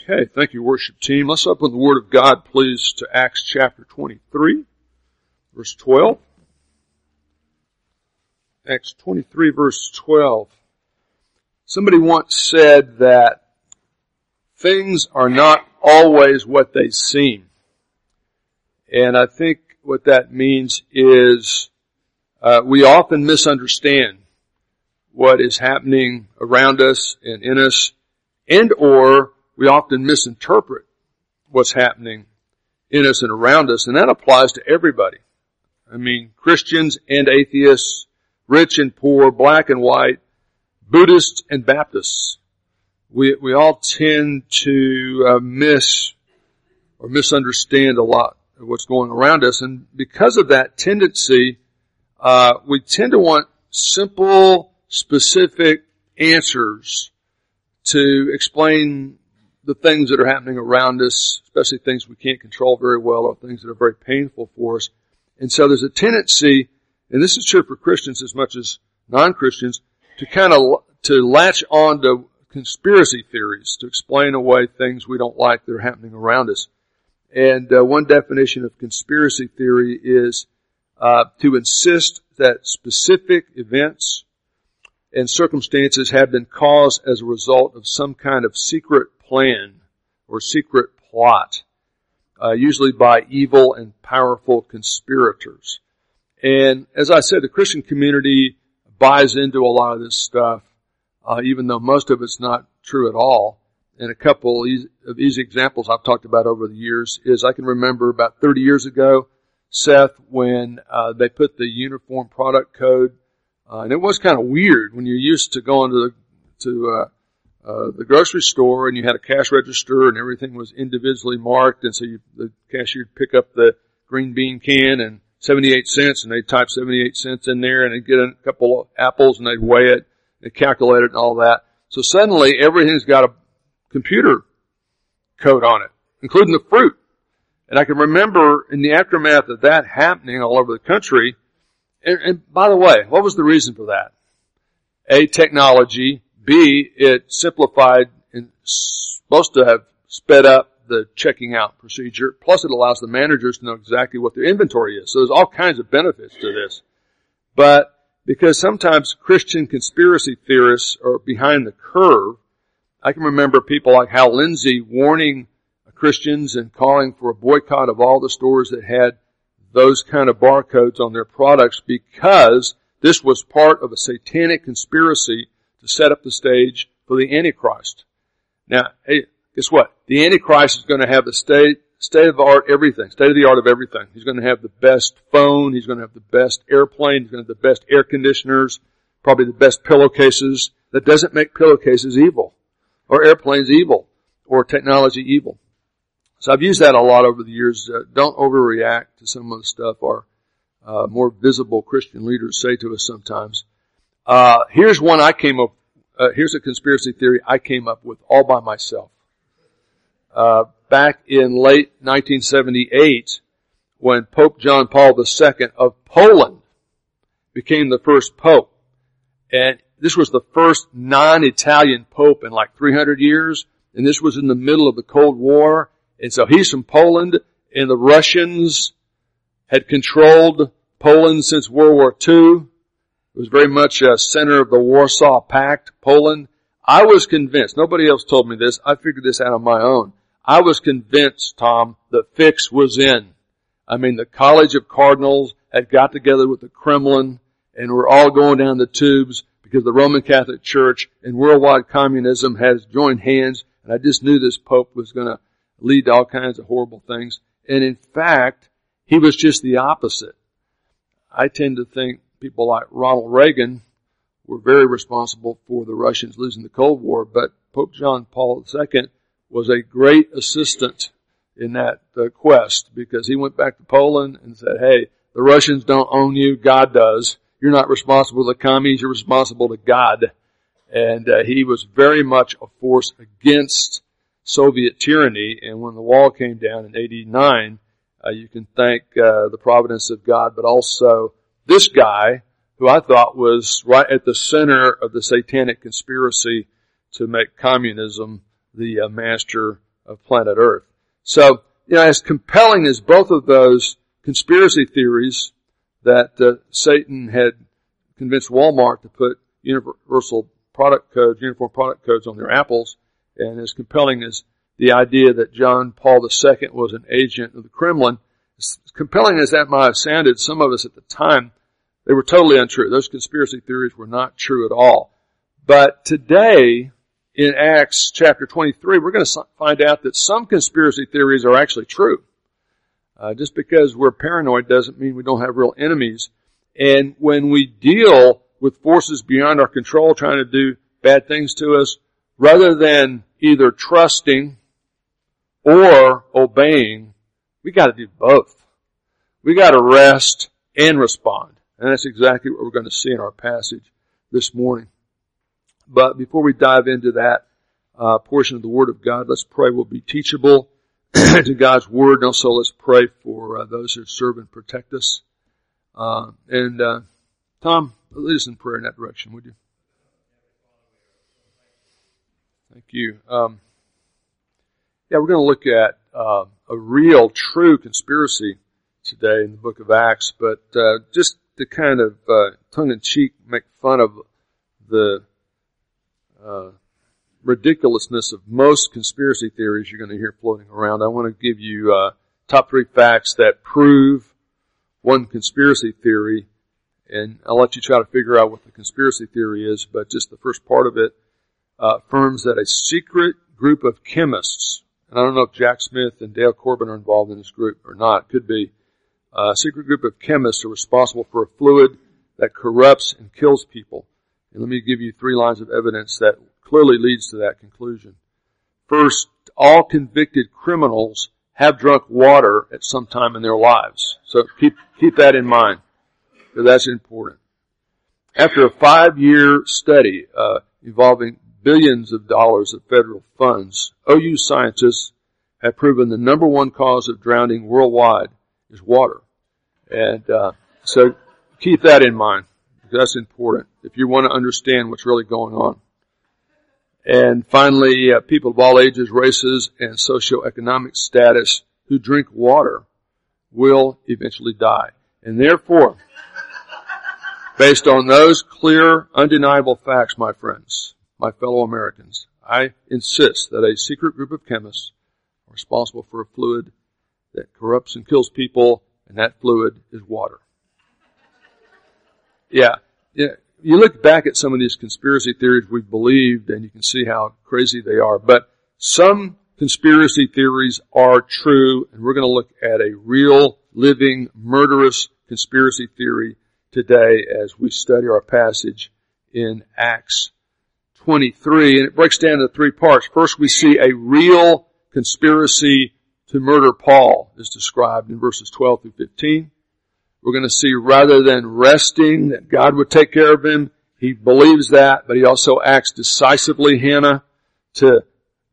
Okay, thank you worship team. Let's open the Word of God please to Acts chapter 23, verse 12. Acts 23 verse 12. Somebody once said that things are not always what they seem. And I think what that means is uh, we often misunderstand what is happening around us and in us and or we often misinterpret what's happening in us and around us, and that applies to everybody. I mean, Christians and atheists, rich and poor, black and white, Buddhists and Baptists. We, we all tend to uh, miss or misunderstand a lot of what's going around us, and because of that tendency, uh, we tend to want simple, specific answers to explain the things that are happening around us, especially things we can't control very well or things that are very painful for us. And so there's a tendency, and this is true for Christians as much as non-Christians, to kind of, to latch on to conspiracy theories to explain away things we don't like that are happening around us. And uh, one definition of conspiracy theory is uh, to insist that specific events and circumstances have been caused as a result of some kind of secret plan or secret plot, uh, usually by evil and powerful conspirators. And as I said, the Christian community buys into a lot of this stuff, uh, even though most of it's not true at all. And a couple of easy examples I've talked about over the years is I can remember about 30 years ago, Seth, when uh, they put the uniform product code, uh, and it was kind of weird when you're used to going to the, to uh, the grocery store and you had a cash register and everything was individually marked and so you, the cashier would pick up the green bean can and 78 cents and they'd type 78 cents in there and they'd get a couple of apples and they'd weigh it and calculate it and all that. So suddenly everything's got a computer code on it, including the fruit. And I can remember in the aftermath of that happening all over the country, and, and by the way, what was the reason for that? A, technology, B, it simplified and supposed to have sped up the checking out procedure. Plus it allows the managers to know exactly what their inventory is. So there's all kinds of benefits to this. But because sometimes Christian conspiracy theorists are behind the curve, I can remember people like Hal Lindsey warning Christians and calling for a boycott of all the stores that had those kind of barcodes on their products because this was part of a satanic conspiracy to set up the stage for the Antichrist. Now, hey, guess what? The Antichrist is going to have the state, state of the art everything, state of the art of everything. He's going to have the best phone, he's going to have the best airplane, he's going to have the best air conditioners, probably the best pillowcases. That doesn't make pillowcases evil, or airplanes evil, or technology evil. So I've used that a lot over the years. Uh, don't overreact to some of the stuff our uh, more visible Christian leaders say to us sometimes. Uh, here's one I came up. Uh, here's a conspiracy theory I came up with all by myself. Uh, back in late 1978, when Pope John Paul II of Poland became the first pope, and this was the first non-Italian pope in like 300 years, and this was in the middle of the Cold War, and so he's from Poland, and the Russians had controlled Poland since World War II. It was very much a center of the Warsaw Pact, Poland. I was convinced, nobody else told me this, I figured this out on my own. I was convinced, Tom, the fix was in. I mean, the College of Cardinals had got together with the Kremlin and we're all going down the tubes because the Roman Catholic Church and worldwide communism has joined hands and I just knew this Pope was going to lead to all kinds of horrible things. And in fact, he was just the opposite. I tend to think people like Ronald Reagan were very responsible for the Russians losing the Cold War, but Pope John Paul II was a great assistant in that uh, quest because he went back to Poland and said, hey, the Russians don't own you, God does. You're not responsible to the commies, you're responsible to God. And uh, he was very much a force against Soviet tyranny. And when the wall came down in 89, uh, you can thank uh, the providence of God, but also this guy, who I thought was right at the center of the satanic conspiracy to make communism the uh, master of planet Earth. So, you know, as compelling as both of those conspiracy theories that uh, Satan had convinced Walmart to put universal product codes, uniform product codes on their apples, and as compelling as the idea that John Paul II was an agent of the Kremlin, as compelling as that might have sounded, some of us at the time, they were totally untrue. Those conspiracy theories were not true at all. But today, in Acts chapter 23, we're going to find out that some conspiracy theories are actually true. Uh, just because we're paranoid doesn't mean we don't have real enemies. And when we deal with forces beyond our control trying to do bad things to us, rather than either trusting or obeying, we gotta do both. We gotta rest and respond. And that's exactly what we're going to see in our passage this morning. But before we dive into that uh, portion of the Word of God, let's pray we'll be teachable to God's Word. And also let's pray for uh, those who serve and protect us. Uh, and uh, Tom, lead us in prayer in that direction, would you? Thank you. Um, yeah, we're going to look at uh, a real, true conspiracy today in the book of Acts, but uh, just to kind of uh, tongue-in-cheek make fun of the uh, ridiculousness of most conspiracy theories you're going to hear floating around, I want to give you uh, top three facts that prove one conspiracy theory, and I'll let you try to figure out what the conspiracy theory is, but just the first part of it uh, affirms that a secret group of chemists, and I don't know if Jack Smith and Dale Corbin are involved in this group or not, could be, a secret group of chemists are responsible for a fluid that corrupts and kills people. And let me give you three lines of evidence that clearly leads to that conclusion. First, all convicted criminals have drunk water at some time in their lives. So keep, keep that in mind. That's important. After a five year study, uh, involving billions of dollars of federal funds, OU scientists have proven the number one cause of drowning worldwide is water. And uh, so keep that in mind. That's important if you want to understand what's really going on. And finally, uh, people of all ages, races, and socioeconomic status who drink water will eventually die. And therefore, based on those clear, undeniable facts, my friends, my fellow Americans, I insist that a secret group of chemists responsible for a fluid that corrupts and kills people, and that fluid is water. Yeah. Yeah. You look back at some of these conspiracy theories we've believed and you can see how crazy they are. But some conspiracy theories are true and we're going to look at a real, living, murderous conspiracy theory today as we study our passage in Acts 23. And it breaks down into three parts. First, we see a real conspiracy to murder Paul is described in verses 12 through 15. We're going to see rather than resting that God would take care of him, he believes that, but he also acts decisively, Hannah, to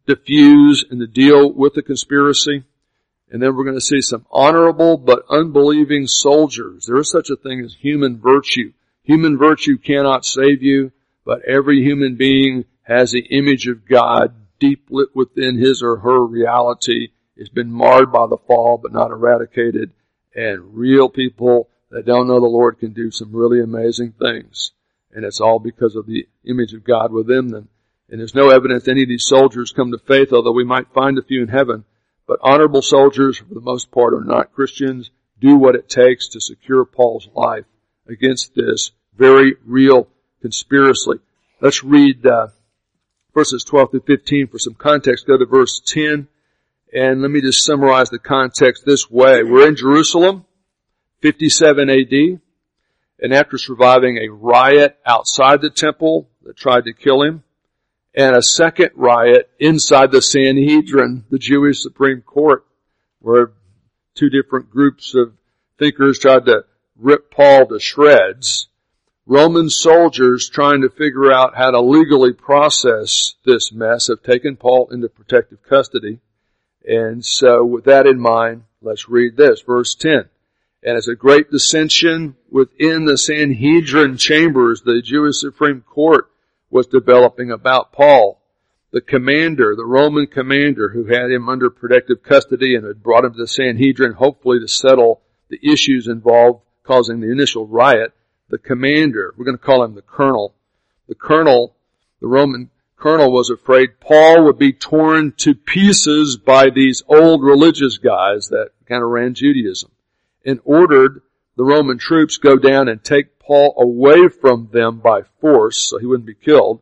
diffuse and to deal with the conspiracy. And then we're going to see some honorable but unbelieving soldiers. There is such a thing as human virtue. Human virtue cannot save you, but every human being has the image of God deep within his or her reality has been marred by the fall but not eradicated. And real people that don't know the Lord can do some really amazing things. And it's all because of the image of God within them. And there's no evidence any of these soldiers come to faith, although we might find a few in heaven. But honorable soldiers, for the most part, are not Christians, do what it takes to secure Paul's life against this very real conspiracy. Let's read uh, verses 12 through 15 for some context. Go to verse 10. And let me just summarize the context this way. We're in Jerusalem, 57 AD, and after surviving a riot outside the temple that tried to kill him, and a second riot inside the Sanhedrin, the Jewish Supreme Court, where two different groups of thinkers tried to rip Paul to shreds. Roman soldiers trying to figure out how to legally process this mess have taken Paul into protective custody. And so with that in mind, let's read this, verse 10. And as a great dissension within the Sanhedrin chambers, the Jewish Supreme Court was developing about Paul. the commander, the Roman commander who had him under protective custody and had brought him to the Sanhedrin, hopefully to settle the issues involved causing the initial riot, the commander, we're going to call him the colonel, the colonel, the Roman colonel was afraid Paul would be torn to pieces by these old religious guys that kind of ran Judaism and ordered the Roman troops go down and take Paul away from them by force so he wouldn't be killed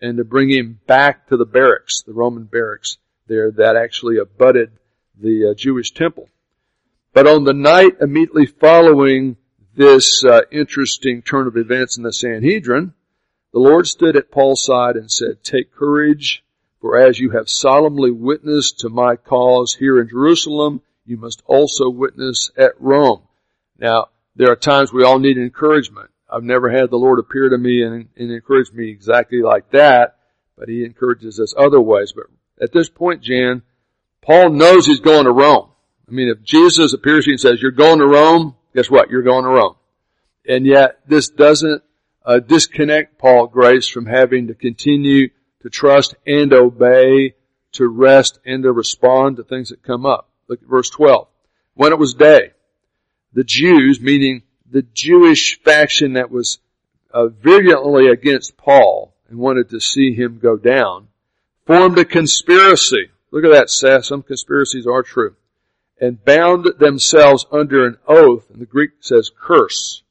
and to bring him back to the barracks, the Roman barracks there that actually abutted the uh, Jewish temple. But on the night immediately following this uh, interesting turn of events in the Sanhedrin, the Lord stood at Paul's side and said, Take courage, for as you have solemnly witnessed to my cause here in Jerusalem, you must also witness at Rome. Now, there are times we all need encouragement. I've never had the Lord appear to me and, and encourage me exactly like that, but He encourages us other ways. But at this point, Jan, Paul knows he's going to Rome. I mean, if Jesus appears to you and says, you're going to Rome, guess what? You're going to Rome. And yet, this doesn't uh, disconnect Paul Grace from having to continue to trust and obey, to rest and to respond to things that come up. Look at verse 12. When it was day, the Jews, meaning the Jewish faction that was uh, virulently against Paul and wanted to see him go down, formed a conspiracy. Look at that, Seth. Some conspiracies are true. And bound themselves under an oath, and the Greek says curse,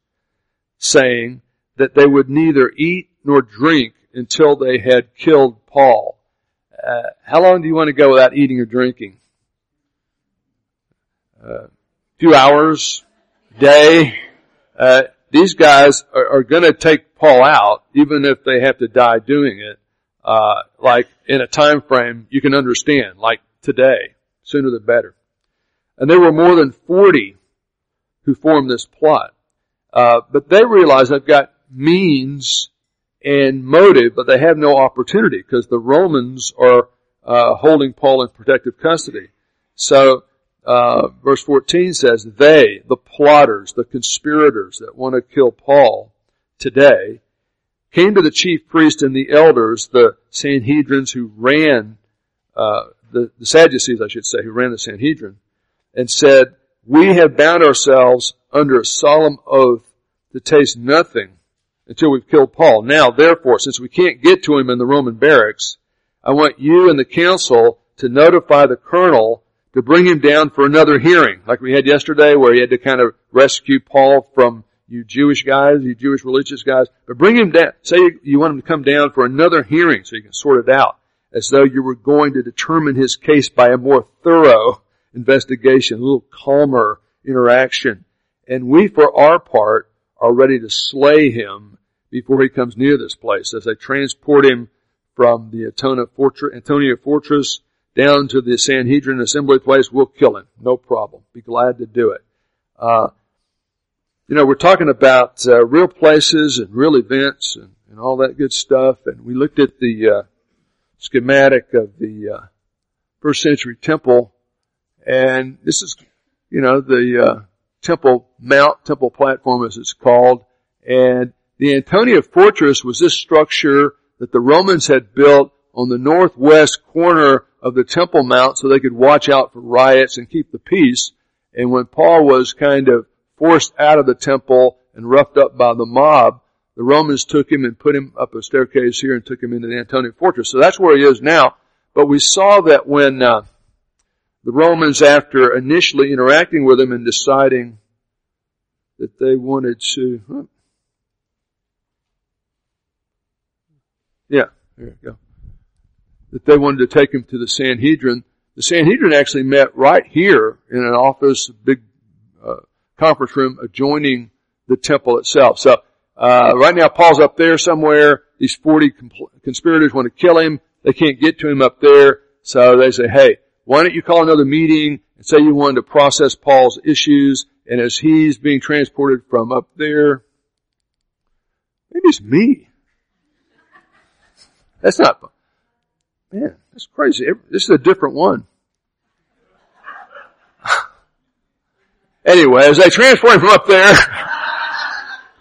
saying, that they would neither eat nor drink until they had killed Paul. Uh, how long do you want to go without eating or drinking? A uh, few hours, day. Uh, these guys are, are going to take Paul out, even if they have to die doing it. Uh, like in a time frame you can understand, like today, sooner the better. And there were more than forty who formed this plot. Uh, but they realized they've got means and motive, but they have no opportunity because the Romans are uh, holding Paul in protective custody. So, uh, verse 14 says, they, the plotters, the conspirators that want to kill Paul today, came to the chief priest and the elders, the Sanhedrins who ran, uh, the, the Sadducees, I should say, who ran the Sanhedrin, and said, we have bound ourselves under a solemn oath to taste nothing until we've killed Paul. Now, therefore, since we can't get to him in the Roman barracks, I want you and the council to notify the colonel to bring him down for another hearing, like we had yesterday where he had to kind of rescue Paul from you Jewish guys, you Jewish religious guys, but bring him down. Say you want him to come down for another hearing so you can sort it out as though you were going to determine his case by a more thorough investigation, a little calmer interaction. And we, for our part, are ready to slay him before he comes near this place. As they transport him from the Antonia Fortress, Antonia Fortress down to the Sanhedrin assembly place, we'll kill him. No problem. Be glad to do it. Uh, you know, we're talking about uh, real places and real events and, and, all that good stuff. And we looked at the uh, schematic of the uh, first century temple, and this is, you know, the uh, temple mount, temple platform as it's called, and the Antonia fortress was this structure that the Romans had built on the northwest corner of the Temple Mount so they could watch out for riots and keep the peace. And when Paul was kind of forced out of the temple and roughed up by the mob, the Romans took him and put him up a staircase here and took him into the Antonia fortress. So that's where he is now. But we saw that when uh, the Romans, after initially interacting with him and deciding that they wanted to, Yeah, there you go. That they wanted to take him to the Sanhedrin. The Sanhedrin actually met right here in an office, a big uh, conference room adjoining the temple itself. So uh, right now, Paul's up there somewhere. These 40 compl- conspirators want to kill him. They can't get to him up there. So they say, hey, why don't you call another meeting and say you wanted to process Paul's issues and as he's being transported from up there, maybe it's me. That's not, fun. man, that's crazy. This is a different one. anyway, as they transport him from up there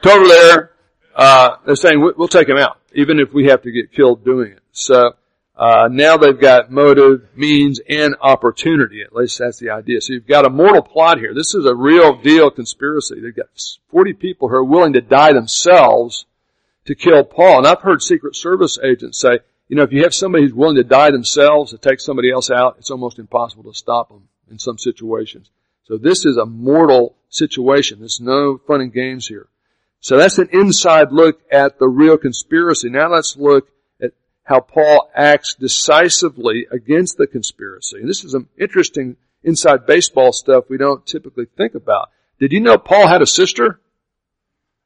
to over there, uh, they're saying we'll take him out, even if we have to get killed doing it. So, uh, now they've got motive, means, and opportunity. At least that's the idea. So you've got a mortal plot here. This is a real deal conspiracy. They've got 40 people who are willing to die themselves to kill Paul. And I've heard Secret Service agents say, you know, if you have somebody who's willing to die themselves to take somebody else out, it's almost impossible to stop them in some situations. So this is a mortal situation. There's no fun and games here. So that's an inside look at the real conspiracy. Now let's look at how Paul acts decisively against the conspiracy. And this is some interesting inside baseball stuff we don't typically think about. Did you know Paul had a sister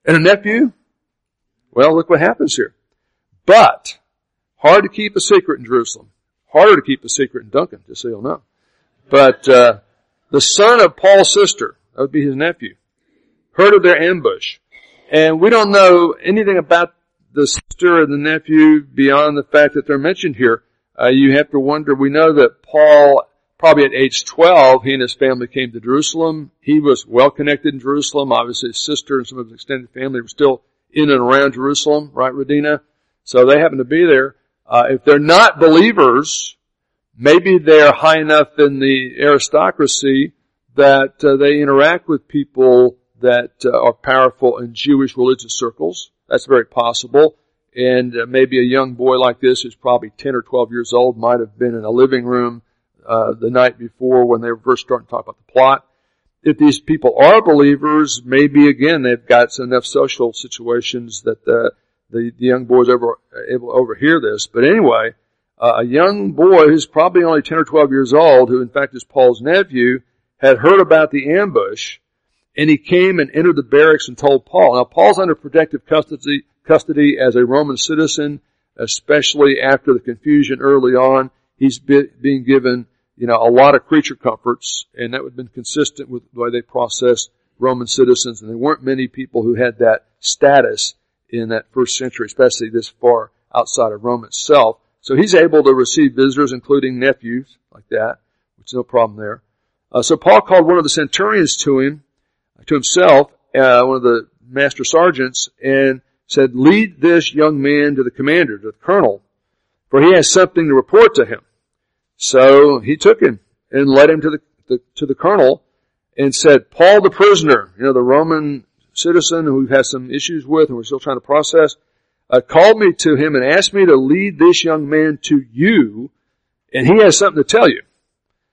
and a nephew? Well, look what happens here. But, hard to keep a secret in Jerusalem. Harder to keep a secret in Duncan, just so you'll know. But, uh, the son of Paul's sister, that would be his nephew, heard of their ambush and we don't know anything about the sister and the nephew beyond the fact that they're mentioned here. Uh, you have to wonder, we know that Paul, probably at age 12, he and his family came to Jerusalem. He was well connected in Jerusalem. Obviously his sister and some of his extended family were still in and around Jerusalem, right, Radina? So they happen to be there. Uh, if they're not believers, maybe they're high enough in the aristocracy that uh, they interact with people that uh, are powerful in Jewish religious circles. That's very possible. And uh, maybe a young boy like this who's probably 10 or 12 years old might have been in a living room uh, the night before when they were first starting to talk about the plot. If these people are believers, maybe again they've got enough social situations that the, the, the young boys over, able to overhear this. But anyway, uh, a young boy who's probably only 10 or 12 years old, who in fact is Paul's nephew, had heard about the ambush and he came and entered the barracks and told Paul. Now Paul's under protective custody, custody as a Roman citizen, especially after the confusion early on. He's being given, you know, a lot of creature comforts, and that would have been consistent with the way they processed Roman citizens, and there weren't many people who had that status in that first century, especially this far outside of Rome itself. So he's able to receive visitors, including nephews, like that, which is no problem there. Uh, so Paul called one of the centurions to him, to himself, uh, one of the master sergeants, and said, lead this young man to the commander, to the colonel, for he has something to report to him. So he took him and led him to the, the to the colonel and said, Paul the prisoner, you know, the Roman citizen who we've had some issues with and we're still trying to process, uh, called me to him and asked me to lead this young man to you, and he has something to tell you.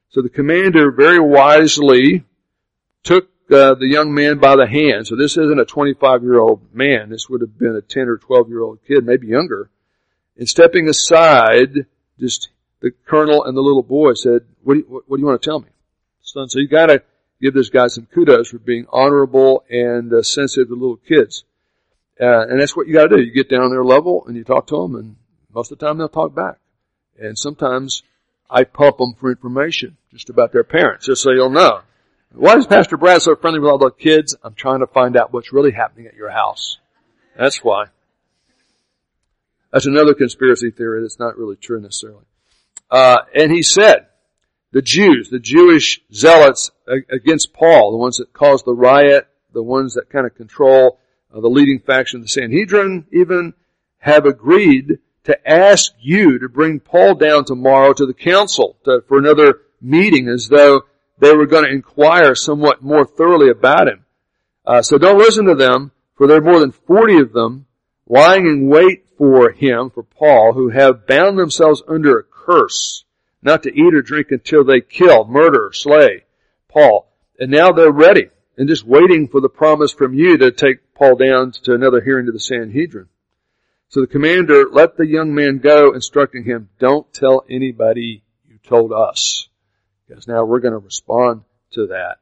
So the commander very wisely took uh, the young man by the hand. So this isn't a 25 year old man. This would have been a 10 or 12 year old kid, maybe younger. And stepping aside, just the colonel and the little boy said, what do you, what, do you want to tell me? Son, so you gotta give this guy some kudos for being honorable and uh, sensitive to little kids. Uh, and that's what you gotta do. You get down their level and you talk to them and most of the time they'll talk back. And sometimes I pump them for information just about their parents, just so you'll know. Why is Pastor Brad so friendly with all the kids? I'm trying to find out what's really happening at your house. That's why. That's another conspiracy theory that's not really true necessarily. Uh, and he said, the Jews, the Jewish zealots against Paul, the ones that caused the riot, the ones that kind of control uh, the leading faction of the Sanhedrin, even have agreed to ask you to bring Paul down tomorrow to the council to, for another meeting as though they were going to inquire somewhat more thoroughly about him. Uh, so don't listen to them, for there are more than 40 of them lying in wait for him, for Paul, who have bound themselves under a curse, not to eat or drink until they kill, murder, slay Paul. And now they're ready and just waiting for the promise from you to take Paul down to another hearing to the Sanhedrin. So the commander let the young man go, instructing him, don't tell anybody you told us because now we're going to respond to that.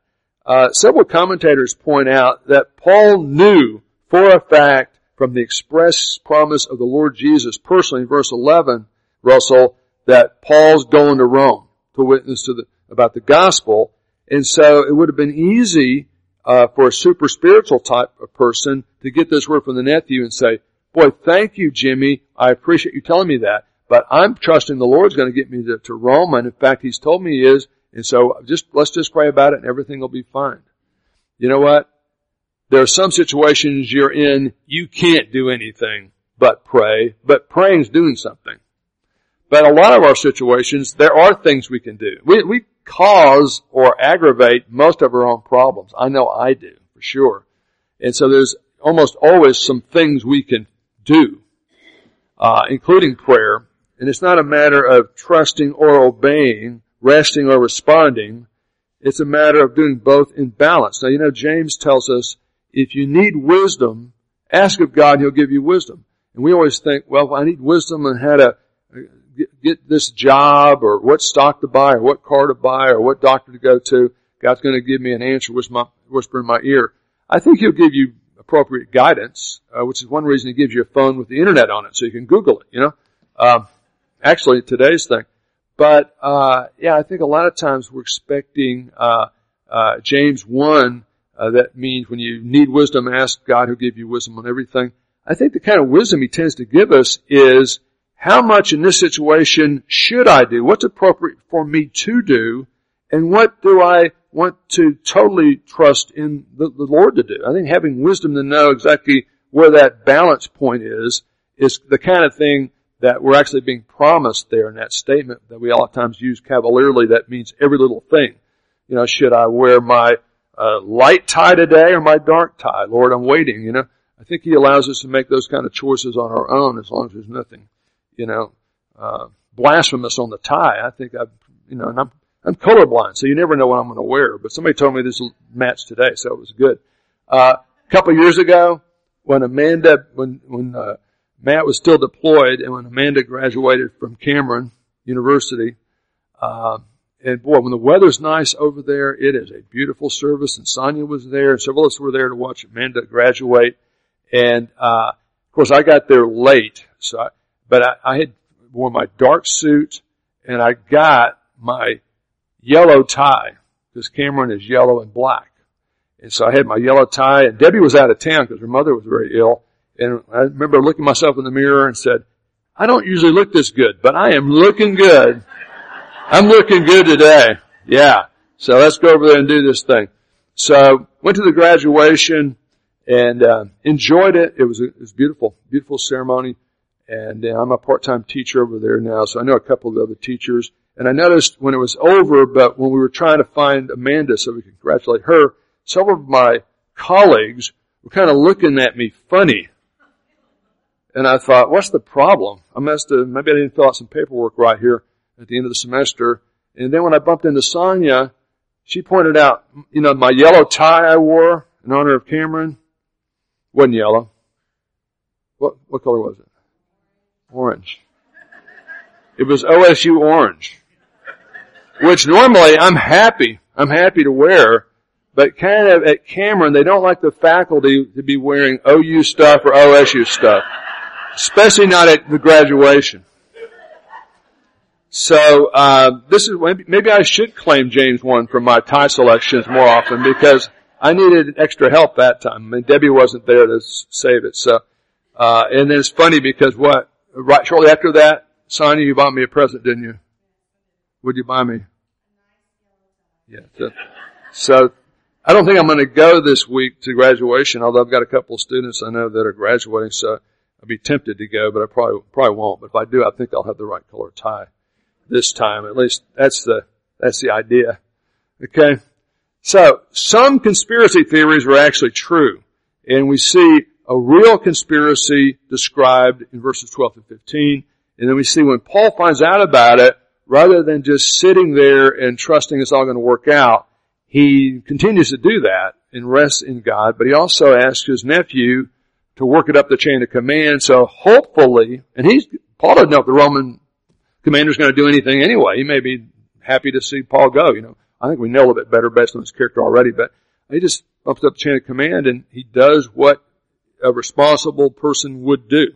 Uh, several commentators point out that Paul knew for a fact from the express promise of the Lord Jesus personally in verse 11, Russell, that Paul's going to Rome to witness to the, about the gospel. And so it would have been easy uh, for a super spiritual type of person to get this word from the nephew and say, boy, thank you, Jimmy. I appreciate you telling me that. But I'm trusting the Lord's going to get me to, to Rome. And in fact, He's told me He is. And so just, let's just pray about it and everything will be fine. You know what? There are some situations you're in, you can't do anything but pray, but praying's doing something. But a lot of our situations, there are things we can do. We, we cause or aggravate most of our own problems. I know I do, for sure. And so there's almost always some things we can do, uh, including prayer. And it's not a matter of trusting or obeying, resting or responding. It's a matter of doing both in balance. Now, you know, James tells us if you need wisdom, ask of God, He'll give you wisdom. And we always think, well, I need wisdom on how to get this job or what stock to buy or what car to buy or what doctor to go to. God's going to give me an answer whisper in my ear. I think He'll give you appropriate guidance, uh, which is one reason He gives you a phone with the internet on it so you can Google it, you know. Um, actually, today's thing. But, uh, yeah, I think a lot of times we're expecting, uh, uh James 1, uh, that means when you need wisdom, ask God who'll give you wisdom on everything. I think the kind of wisdom He tends to give us is how much in this situation should I do? What's appropriate for me to do? And what do I want to totally trust in the, the, Lord to do? I think having wisdom to know exactly where that balance point is, is the kind of thing that we're actually being promised there in that statement that we a lot of times use cavalierly. That means every little thing. You know, should I wear my uh, light tie today or my dark tie? Lord, I'm waiting, you know. I think He allows us to make those kind of choices on our own as long as there's nothing you know, uh, blasphemous on the tie. I think I've, you know, and I'm, I'm colorblind, so you never know what I'm going to wear. But somebody told me this match today, so it was good. Uh, a couple years ago, when Amanda, when when uh, Matt was still deployed, and when Amanda graduated from Cameron University, uh, and boy, when the weather's nice over there, it is a beautiful service. And Sonia was there, and several of us were there to watch Amanda graduate. And uh, of course, I got there late, so I, but I, I had worn my dark suit and I got my yellow tie because Cameron is yellow and black. And so I had my yellow tie and Debbie was out of town because her mother was very ill. And I remember looking myself in the mirror and said, I don't usually look this good, but I am looking good. I'm looking good today. Yeah. So let's go over there and do this thing. So went to the graduation and uh, enjoyed it. It was a, it was beautiful, beautiful ceremony. And uh, I'm a part-time teacher over there now, so I know a couple of the other teachers. And I noticed when it was over, but when we were trying to find Amanda so we could congratulate her, some of my colleagues were kind of looking at me funny. And I thought, what's the problem? I must have, maybe I didn't fill out some paperwork right here at the end of the semester. And then when I bumped into Sonia, she pointed out, you know, my yellow tie I wore in honor of Cameron wasn't yellow. What, what color was it? Orange. It was OSU orange. Which normally I'm happy, I'm happy to wear, but kind of at Cameron, they don't like the faculty to be wearing OU stuff or OSU stuff. Especially not at the graduation. So, uh, this is, maybe I should claim James 1 for my tie selections more often because I needed extra help that time. I mean, Debbie wasn't there to save it. So, uh, and it's funny because what, right shortly after that, Sonia, you bought me a present, didn't you? Would you buy me? Yeah. So, so I don't think I'm going to go this week to graduation, although I've got a couple of students I know that are graduating, so I'd be tempted to go, but I probably probably won't. But if I do, I think I'll have the right color tie this time. At least that's the that's the idea. Okay. So some conspiracy theories are actually true, and we see a real conspiracy described in verses 12 to 15. And then we see when Paul finds out about it, rather than just sitting there and trusting it's all going to work out, he continues to do that and rests in God, but he also asks his nephew to work it up the chain of command. So hopefully, and he's, Paul doesn't know if the Roman commander is going to do anything anyway. He may be happy to see Paul go, you know. I think we know a little bit better based on his character already, but he just bumps up the chain of command and he does what a responsible person would do.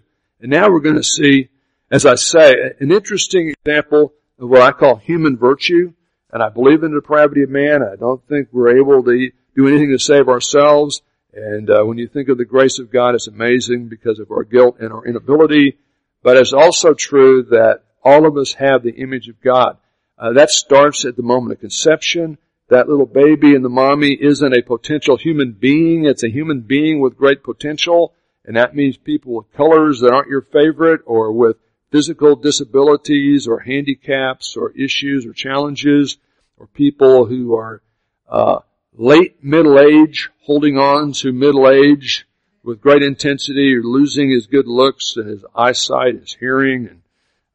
And now we're going to see, as I say, an interesting example of what I call human virtue. And I believe in the depravity of man. I don't think we're able to do anything to save ourselves. And uh, when you think of the grace of God, it's amazing because of our guilt and our inability. But it's also true that all of us have the image of God. Uh, that starts at the moment of conception that little baby and the mommy isn't a potential human being. It's a human being with great potential. And that means people with colors that aren't your favorite or with physical disabilities or handicaps or issues or challenges or people who are uh, late middle age, holding on to middle age with great intensity, or losing his good looks and his eyesight, his hearing, and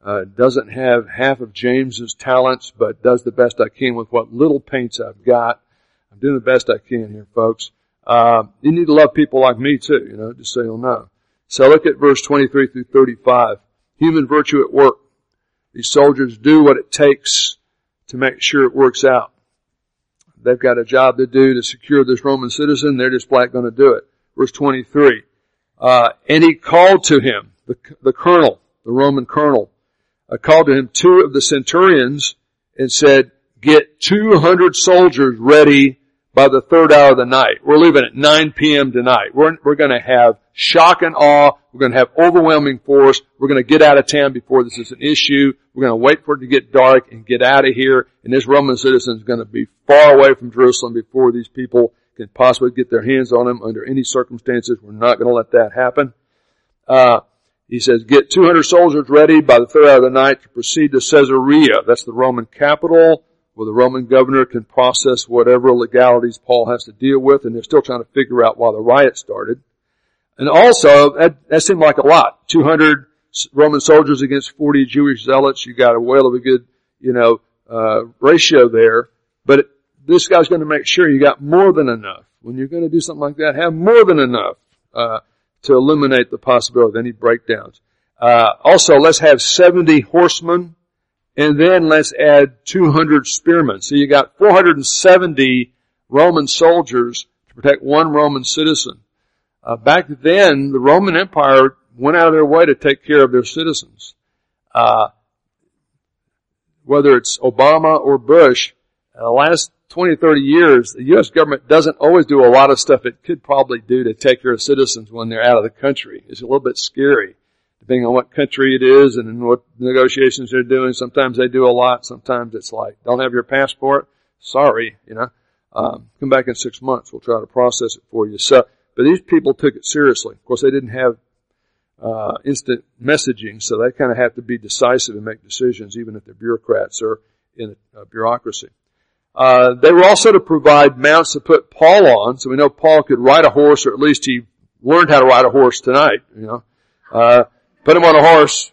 uh, doesn't have half of James's talents, but does the best I can with what little paints I've got. I'm doing the best I can here, folks. Uh, you need to love people like me too, you know, just so you'll know. So look at verse 23 through 35. Human virtue at work. These soldiers do what it takes to make sure it works out. They've got a job to do to secure this Roman citizen. They're just flat going to do it. Verse 23. Uh, and he called to him, the, the colonel, the Roman colonel, called to him two of the centurions and said, get 200 soldiers ready by the third hour of the night. We're leaving at 9 p.m. tonight. We're, we're going to have shock and awe. We're going to have overwhelming force. We're going to get out of town before this is an issue. We're going to wait for it to get dark and get out of here. And this Roman citizen is going to be far away from Jerusalem before these people can possibly get their hands on him under any circumstances. We're not going to let that happen. Uh, he says, get 200 soldiers ready by the third hour of the night to proceed to Caesarea. That's the Roman capital where the Roman governor can process whatever legalities Paul has to deal with, and they're still trying to figure out why the riot started. And also, that, that seemed like a lot. 200 Roman soldiers against 40 Jewish zealots. You got a whale of a good, you know, uh, ratio there. But it, this guy's going to make sure you got more than enough. When you're going to do something like that, have more than enough uh, to eliminate the possibility of any breakdowns. Uh, also, let's have 70 horsemen and then let's add 200 spearmen. So you got 470 Roman soldiers to protect one Roman citizen. Uh, back then, the Roman Empire went out of their way to take care of their citizens. Uh, whether it's Obama or Bush, the last 20, 30 years, the U.S. government doesn't always do a lot of stuff it could probably do to take care of citizens when they're out of the country. It's a little bit scary depending on what country it is and what negotiations they're doing. Sometimes they do a lot. Sometimes it's like, don't have your passport? Sorry, you know. Um, come back in six months. We'll try to process it for you. So, but these people took it seriously. Of course, they didn't have uh, instant messaging, so they kind of have to be decisive and make decisions, even if they're bureaucrats or in a bureaucracy. Uh, they were also to provide mounts to put Paul on, so we know Paul could ride a horse, or at least he learned how to ride a horse tonight. You know, uh, put him on a horse.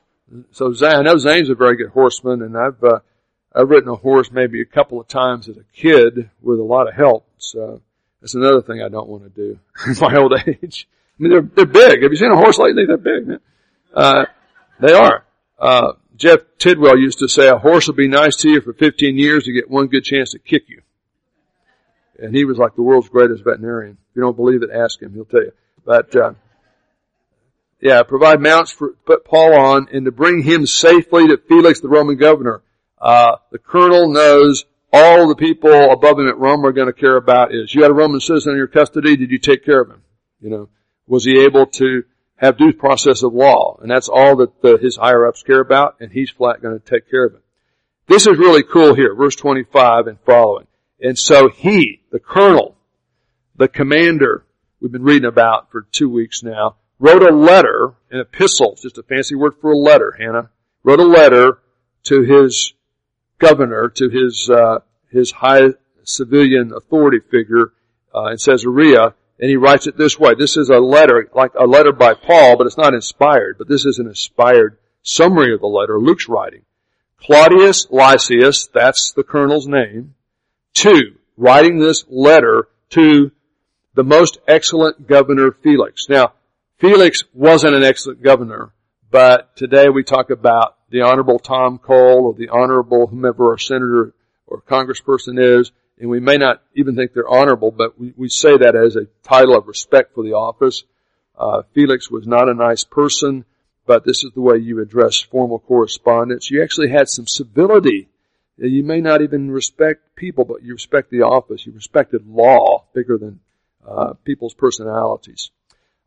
So Zane, I know Zane's a very good horseman, and I've uh, I've ridden a horse maybe a couple of times as a kid with a lot of help. So that's another thing I don't want to do in my old age. I mean, they're they're big. Have you seen a horse lately? They're big, man. Uh, they are. Uh, Jeff Tidwell used to say a horse will be nice to you for 15 years to get one good chance to kick you. And he was like the world's greatest veterinarian. If you don't believe it, ask him. He'll tell you. But, uh, yeah, provide mounts for put Paul on and to bring him safely to Felix, the Roman governor. Uh, the colonel knows all the people above him at Rome are going to care about is you had a Roman citizen in your custody. Did you take care of him? You know, was he able to have due process of law? And that's all that the, his higher ups care about, and he's flat going to take care of it. This is really cool here, verse 25 and following. And so he, the colonel, the commander, we've been reading about for two weeks now, wrote a letter, an epistle, just a fancy word for a letter, Hannah, wrote a letter to his governor, to his, uh, his high civilian authority figure, uh, in Caesarea, and he writes it this way. This is a letter, like a letter by Paul, but it's not inspired, but this is an inspired summary of the letter Luke's writing. Claudius Lysias, that's the colonel's name, two, writing this letter to the most excellent governor Felix. Now, Felix wasn't an excellent governor, but today we talk about the Honorable Tom Cole or the Honorable whomever our senator or congressperson is, and we may not even think they're honorable, but we, we say that as a title of respect for the office. Uh, Felix was not a nice person, but this is the way you address formal correspondence. You actually had some civility. You may not even respect people, but you respect the office. You respected law bigger than uh, people's personalities.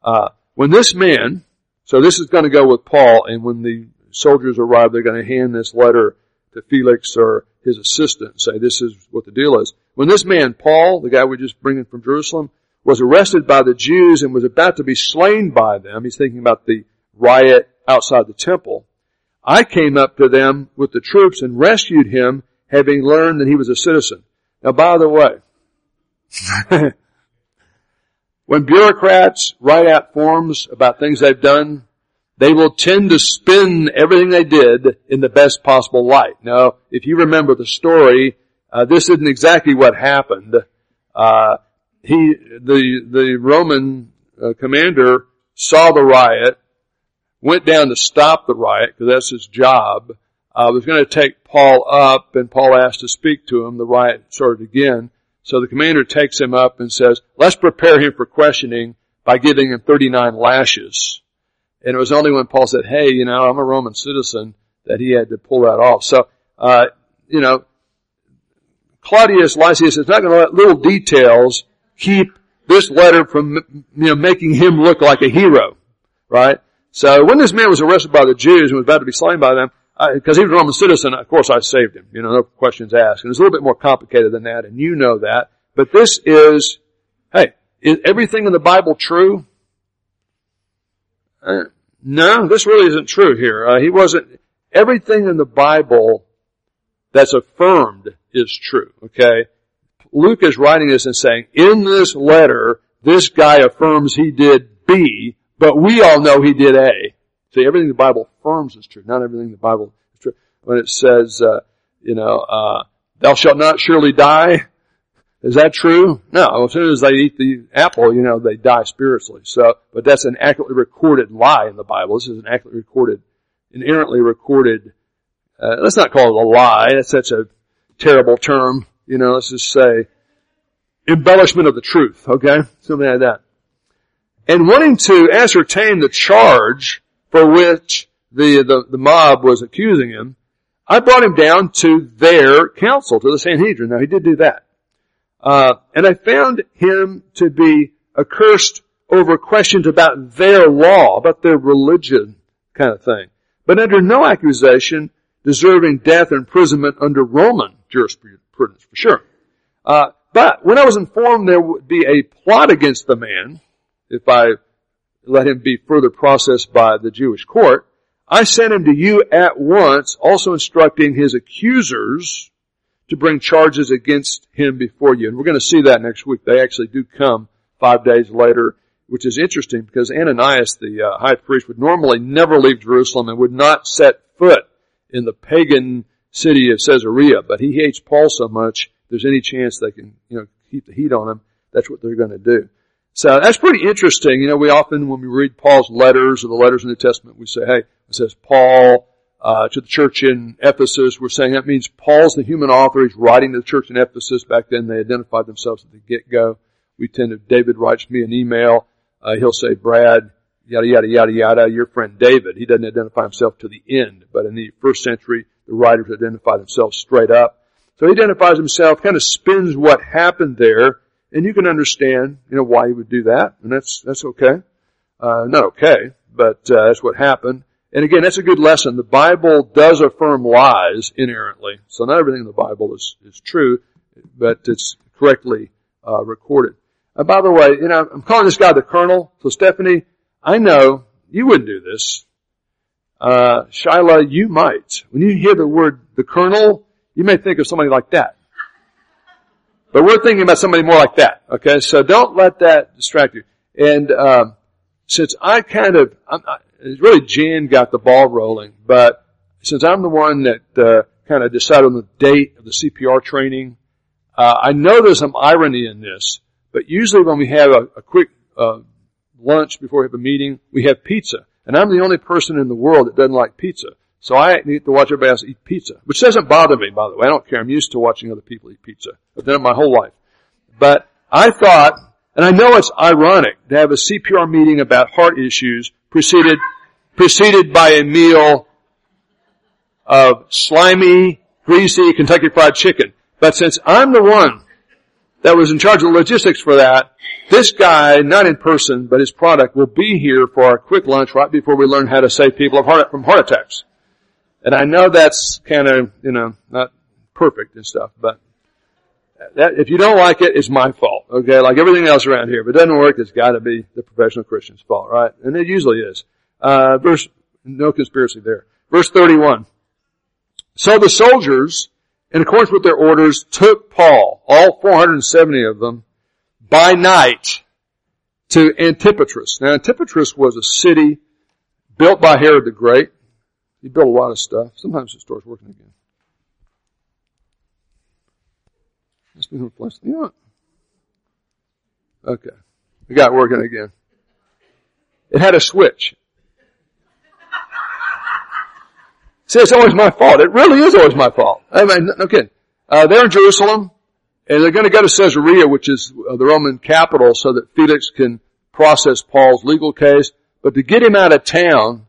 Uh, when this man, so this is going to go with Paul, and when the soldiers arrive, they're going to hand this letter to Felix or his assistant and say, this is what the deal is. When this man, Paul, the guy we just bringing from Jerusalem, was arrested by the Jews and was about to be slain by them, he's thinking about the riot outside the temple, I came up to them with the troops and rescued him, having learned that he was a citizen. Now by the way, when bureaucrats write out forms about things they've done, they will tend to spin everything they did in the best possible light. Now, if you remember the story, uh, this isn't exactly what happened. Uh, he, the the Roman uh, commander saw the riot, went down to stop the riot because that's his job. Uh, was going to take Paul up, and Paul asked to speak to him. The riot started again. So the commander takes him up and says, let's prepare him for questioning by giving him 39 lashes. And it was only when Paul said, hey, you know, I'm a Roman citizen that he had to pull that off. So, uh, you know, Claudius Lysias is not going to let little details keep this letter from, you know, making him look like a hero, right? So when this man was arrested by the Jews and was about to be slain by them, because he was a Roman citizen, of course I saved him. You know, no questions asked. And it's a little bit more complicated than that, and you know that. But this is, hey, is everything in the Bible true? Uh, no, this really isn't true here. Uh, he wasn't, everything in the Bible that's affirmed is true, okay? Luke is writing this and saying, in this letter, this guy affirms he did B, but we all know he did A. See, everything the Bible affirms is true. Not everything the Bible is true. When it says, uh, you know, uh, thou shalt not surely die, is that true? No. As soon as they eat the apple, you know, they die spiritually. So, but that's an accurately recorded lie in the Bible. This is an accurately recorded, inerrantly recorded, uh, let's not call it a lie. That's such a terrible term. You know, let's just say embellishment of the truth. Okay? Something like that. And wanting to ascertain the charge for which the, the, the mob was accusing him, I brought him down to their council, to the Sanhedrin. Now he did do that. Uh, and I found him to be accursed over questions about their law, about their religion kind of thing. But under no accusation deserving death or imprisonment under Roman jurisprudence, for sure. Uh, but when I was informed there would be a plot against the man, if I let him be further processed by the Jewish court, I sent him to you at once, also instructing his accusers to bring charges against him before you. And we're going to see that next week. They actually do come five days later, which is interesting because Ananias, the uh, high priest, would normally never leave Jerusalem and would not set foot in the pagan city of Caesarea. But he hates Paul so much, there's any chance they can, you know, keep the heat on him, that's what they're going to do. So that's pretty interesting. You know, we often, when we read Paul's letters or the letters in the New Testament, we say, hey, it says Paul, uh, to the church in Ephesus. We're saying that means Paul's the human author. He's writing to the church in Ephesus. Back then they identified themselves at the get-go. We tend to, David writes me an email. Uh, he'll say, Brad, yada, yada, yada, yada, your friend David. He doesn't identify himself to the end, but in the first century, the writers identify themselves straight up. So he identifies himself, kind of spins what happened there, and you can understand, you know, why he would do that, and that's, that's okay. Uh, not okay, but, uh, that's what happened. And again, that's a good lesson. The Bible does affirm lies inerrantly. So not everything in the Bible is, is true, but it's correctly uh, recorded. And by the way, you know, I'm calling this guy the Colonel. So Stephanie, I know you wouldn't do this. Uh, Shyla, you might. When you hear the word the Colonel, you may think of somebody like that. But we're thinking about somebody more like that. Okay, so don't let that distract you. And um, since I kind of, I'm, really Jan got the ball rolling, but since I'm the one that uh, kind of decided on the date of the CPR training, uh, I know there's some irony in this, but usually when we have a, a quick uh, lunch before we have a meeting, we have pizza. And I'm the only person in the world that doesn't like pizza. So I need to watch everybody else eat pizza, which doesn't bother me, by the way. I don't care. I'm used to watching other people eat pizza. I've done it my whole life. But I thought, and I know it's ironic to have a CPR meeting about heart issues preceded, preceded by a meal of slimy, greasy Kentucky Fried Chicken. But since I'm the one that was in charge of the logistics for that, this guy, not in person, but his product will be here for our quick lunch right before we learn how to save people from heart attacks. And I know that's kind of, you know, not perfect and stuff, but that, if you don't like it, it's my fault. Okay, like everything else around here. If it doesn't work, it's got to be the professional Christian's fault, right? And it usually is. Uh, verse, no conspiracy there. Verse 31. So the soldiers, in accordance with their orders, took Paul, all 470 of them, by night to Antipatris. Now Antipatris was a city built by Herod the Great. He built a lot of stuff. Sometimes the store's working again. Let's be flesh. You know what? Okay. We got working again. It had a switch. See, it's always my fault. It really is always my fault. I mean, okay. Uh, they're in Jerusalem, and they're going to go to Caesarea, which is uh, the Roman capital, so that Felix can process Paul's legal case. But to get him out of town,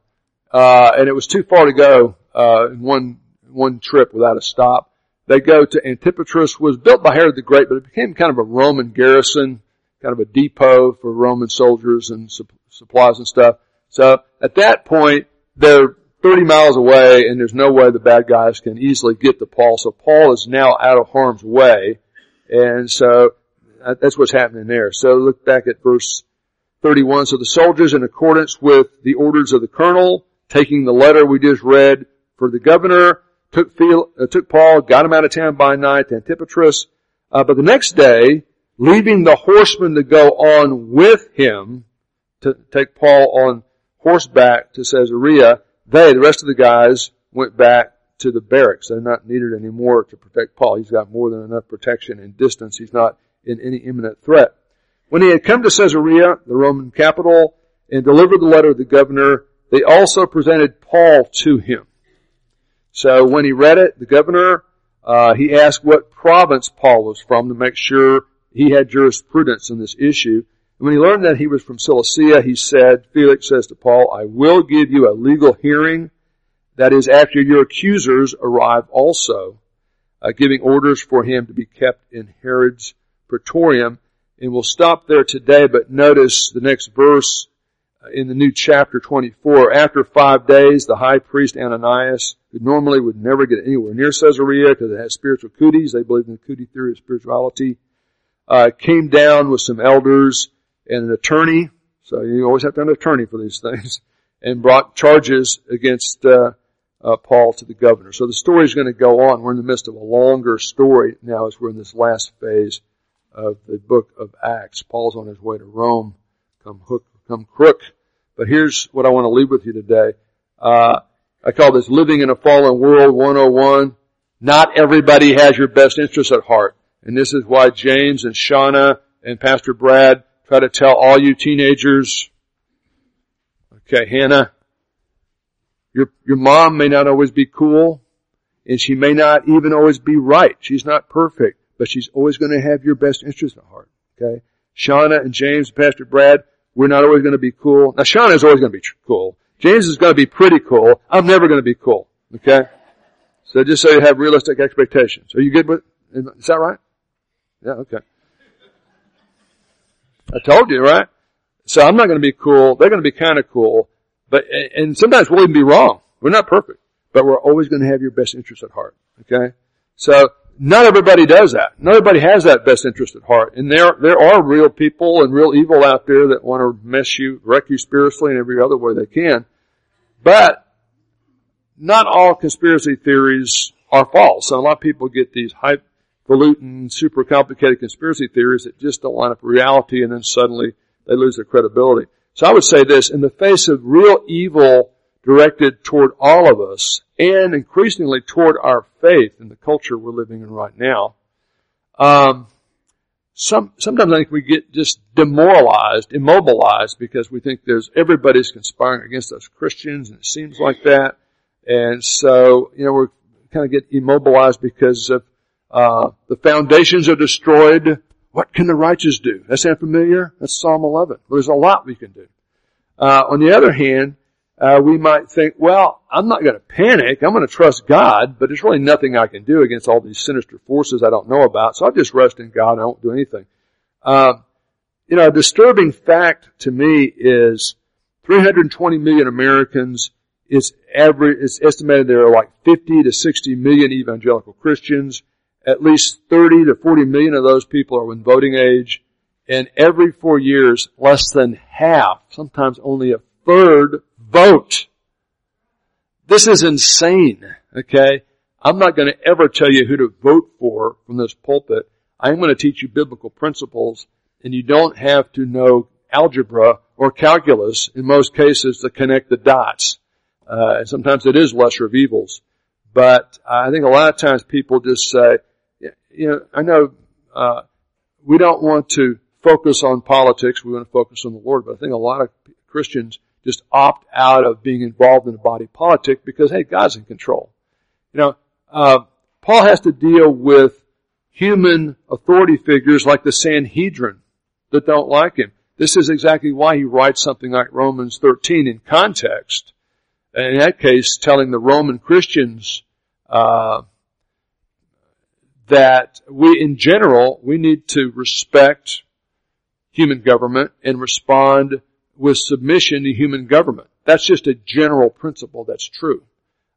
uh, and it was too far to go uh, in one one trip without a stop, they go to Antipatris. Was built by Herod the Great, but it became kind of a Roman garrison, kind of a depot for Roman soldiers and su- supplies and stuff. So at that point, they're 30 miles away and there's no way the bad guys can easily get to Paul. So Paul is now out of harm's way. And so that's what's happening there. So look back at verse 31. So the soldiers in accordance with the orders of the colonel, taking the letter we just read for the governor, took, Phil, uh, took Paul, got him out of town by night to Antipatris. Uh, but the next day, leaving the horsemen to go on with him to take Paul on horseback to Caesarea, they, the rest of the guys, went back to the barracks. They're not needed anymore to protect Paul. He's got more than enough protection and distance. He's not in any imminent threat. When he had come to Caesarea, the Roman capital, and delivered the letter to the governor, they also presented Paul to him. So when he read it, the governor, uh, he asked what province Paul was from to make sure he had jurisprudence in this issue. And when he learned that he was from Cilicia, he said, Felix says to Paul, I will give you a legal hearing. That is after your accusers arrive also, uh, giving orders for him to be kept in Herod's praetorium. And we'll stop there today, but notice the next verse in the new chapter 24. After five days, the high priest Ananias, who normally would never get anywhere near Caesarea because it has spiritual cooties, they believe in the cootie theory of spirituality, uh, came down with some elders and an attorney. So you always have to have an attorney for these things, and brought charges against uh, uh, Paul to the governor. So the story is going to go on. We're in the midst of a longer story now as we're in this last phase of the book of Acts. Paul's on his way to Rome, come hook, come crook. But here's what I want to leave with you today. Uh, I call this living in a fallen world 101. Not everybody has your best interests at heart. And this is why James and Shauna and Pastor Brad try to tell all you teenagers, okay, Hannah, your, your mom may not always be cool, and she may not even always be right. She's not perfect, but she's always going to have your best interest at heart, okay? Shauna and James and Pastor Brad, we're not always going to be cool. Now Sean is always going to be cool. James is going to be pretty cool. I'm never going to be cool, okay? So just so you have realistic expectations. Are you good with, is that right? Yeah, okay. I told you, right? So I'm not going to be cool. They're going to be kind of cool. But, and sometimes we'll even be wrong. We're not perfect, but we're always going to have your best interest at heart. Okay? So, not everybody does that. Not everybody has that best interest at heart. And there, there are real people and real evil out there that want to mess you, wreck you spiritually in every other way they can. But, not all conspiracy theories are false. And a lot of people get these highfalutin, super complicated conspiracy theories that just don't line up with reality and then suddenly they lose their credibility. So I would say this, in the face of real evil directed toward all of us and increasingly toward our faith in the culture we're living in right now, um, some, sometimes I think we get just demoralized, immobilized because we think there's everybody's conspiring against us Christians and it seems like that. And so, you know, we kind of get immobilized because of uh, the foundations are destroyed. What can the righteous do? That sound familiar? That's Psalm 11. There's a lot we can do. Uh, on the other hand, uh, we might think, well, I'm not going to panic. I'm going to trust God, but there's really nothing I can do against all these sinister forces I don't know about. So I'll just rest in God I won't do anything. Uh, you know, a disturbing fact to me is 320 million Americans. It's average. It's estimated there are like 50 to 60 million evangelical Christians. At least 30 to 40 million of those people are in voting age. And every four years, less than half, sometimes only a third, vote. This is insane, okay? I'm not going to ever tell you who to vote for from this pulpit. I'm going to teach you biblical principles and you don't have to know algebra or calculus in most cases to connect the dots. Uh, sometimes it is lesser of evils. But I think a lot of times people just say, you know, I know, uh, we don't want to focus on politics. We want to focus on the Lord. But I think a lot of Christians just opt out of being involved in a body politic because, hey, God's in control. You know, uh, Paul has to deal with human authority figures like the Sanhedrin that don't like him. This is exactly why he writes something like Romans 13 in context. In that case, telling the Roman Christians uh, that we, in general, we need to respect human government and respond with submission to human government. That's just a general principle that's true.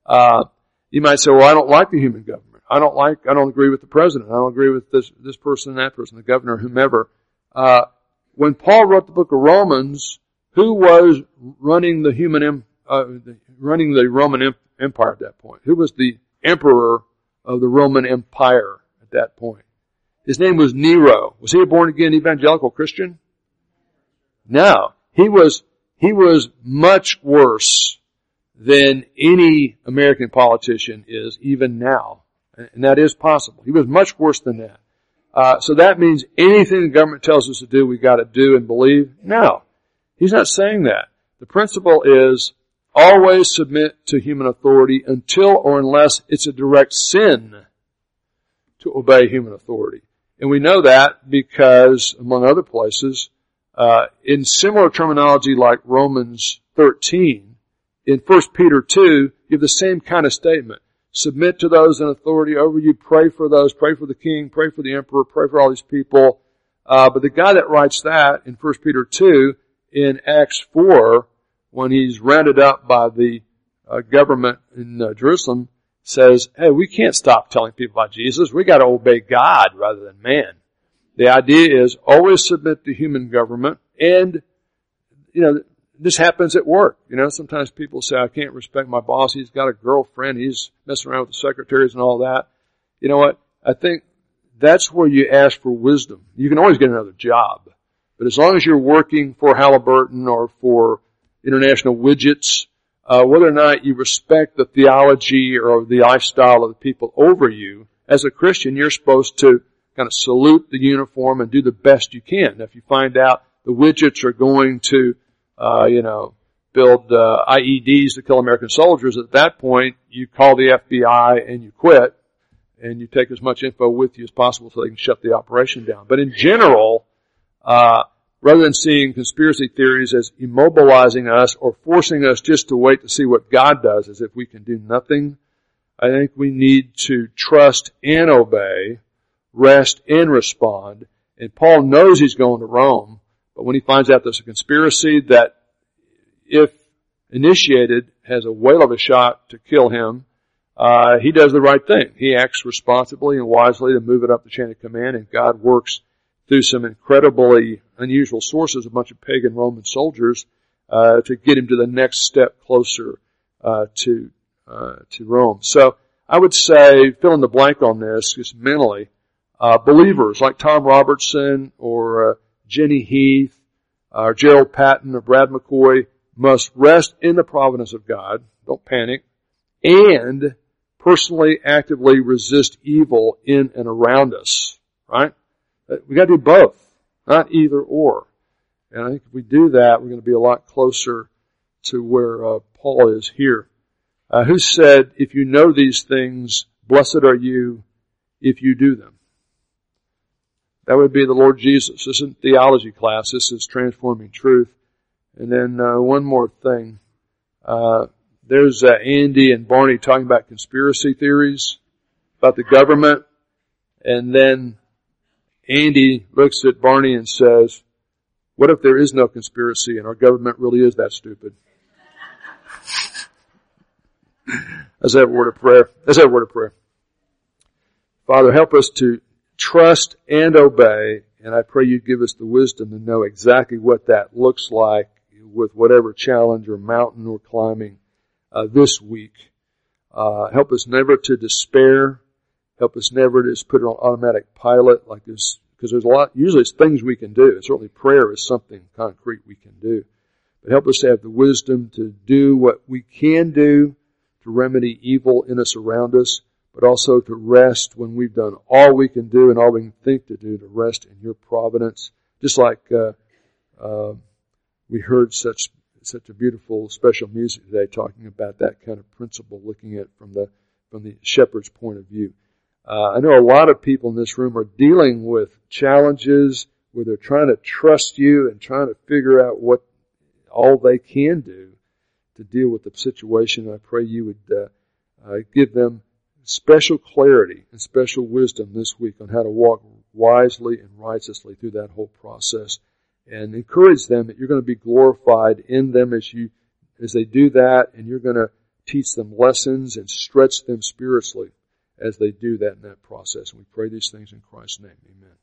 Uh, you might say, well, I don't like the human government. I don't like, I don't agree with the president. I don't agree with this, this person that person, the governor, whomever. Uh, when Paul wrote the book of Romans, who was running the human, uh, running the Roman Empire at that point? Who was the emperor of the Roman Empire at that point? His name was Nero. Was he a born again evangelical Christian? No. He was, he was much worse than any American politician is even now. And that is possible. He was much worse than that. Uh, so that means anything the government tells us to do, we got to do and believe. No, he's not saying that. The principle is always submit to human authority until or unless it's a direct sin to obey human authority. And we know that because, among other places, uh, in similar terminology like Romans 13, in 1 Peter 2, you have the same kind of statement submit to those in authority over you, pray for those, pray for the king, pray for the emperor, pray for all these people. Uh, but the guy that writes that in 1 Peter 2 in Acts 4, when he's rounded up by the uh, government in uh, Jerusalem, says, hey, we can't stop telling people about Jesus. We gotta obey God rather than man. The idea is always submit to human government and, you know, this happens at work. You know, sometimes people say, I can't respect my boss. He's got a girlfriend. He's messing around with the secretaries and all that. You know what? I think that's where you ask for wisdom. You can always get another job. But as long as you're working for Halliburton or for International Widgets, uh, whether or not you respect the theology or the lifestyle of the people over you, as a Christian, you're supposed to kind of salute the uniform and do the best you can. Now, if you find out the widgets are going to uh, you know, build uh, IEDs to kill American soldiers, at that point you call the FBI and you quit, and you take as much info with you as possible so they can shut the operation down. But in general, uh, rather than seeing conspiracy theories as immobilizing us or forcing us just to wait to see what God does as if we can do nothing, I think we need to trust and obey, rest and respond. And Paul knows he's going to Rome, but when he finds out there's a conspiracy that, if initiated, has a whale of a shot to kill him, uh, he does the right thing. He acts responsibly and wisely to move it up the chain of command, and God works through some incredibly unusual sources, a bunch of pagan Roman soldiers, uh, to get him to the next step closer uh, to uh, to Rome. So I would say, fill in the blank on this, just mentally, uh, believers like Tom Robertson or uh, Jenny Heath, or Gerald Patton, or Brad McCoy must rest in the providence of God. Don't panic. And personally, actively resist evil in and around us. Right? Uh, we gotta do both. Not either or. And I think if we do that, we're going to be a lot closer to where uh, Paul is here. Uh, who said, if you know these things, blessed are you if you do them. That would be the Lord Jesus. This isn't theology class. This is transforming truth. And then uh, one more thing. Uh, there's uh, Andy and Barney talking about conspiracy theories about the government, and then Andy looks at Barney and says, "What if there is no conspiracy and our government really is that stupid?" Let's have a word of prayer. Let's have a word of prayer. Father, help us to trust and obey. And I pray you give us the wisdom to know exactly what that looks like with whatever challenge or mountain we're climbing. uh, this week. Uh, help us never to despair. Help us never to just put it on automatic pilot like this, because there's a lot, usually it's things we can do. certainly prayer is something concrete we can do. But help us to have the wisdom to do what we can do to remedy evil in us around us, but also to rest when we've done all we can do and all we can think to do to rest in your providence. Just like uh, uh, we heard such such a beautiful special music today talking about that kind of principle, looking at from the from the shepherd's point of view. Uh, I know a lot of people in this room are dealing with challenges where they're trying to trust you and trying to figure out what all they can do to deal with the situation. I pray you would uh, uh, give them special clarity and special wisdom this week on how to walk wisely and righteously through that whole process and encourage them that you're going to be glorified in them as you as they do that and you're going to teach them lessons and stretch them spiritually as they do that in that process. And we pray these things in Christ's name. Amen.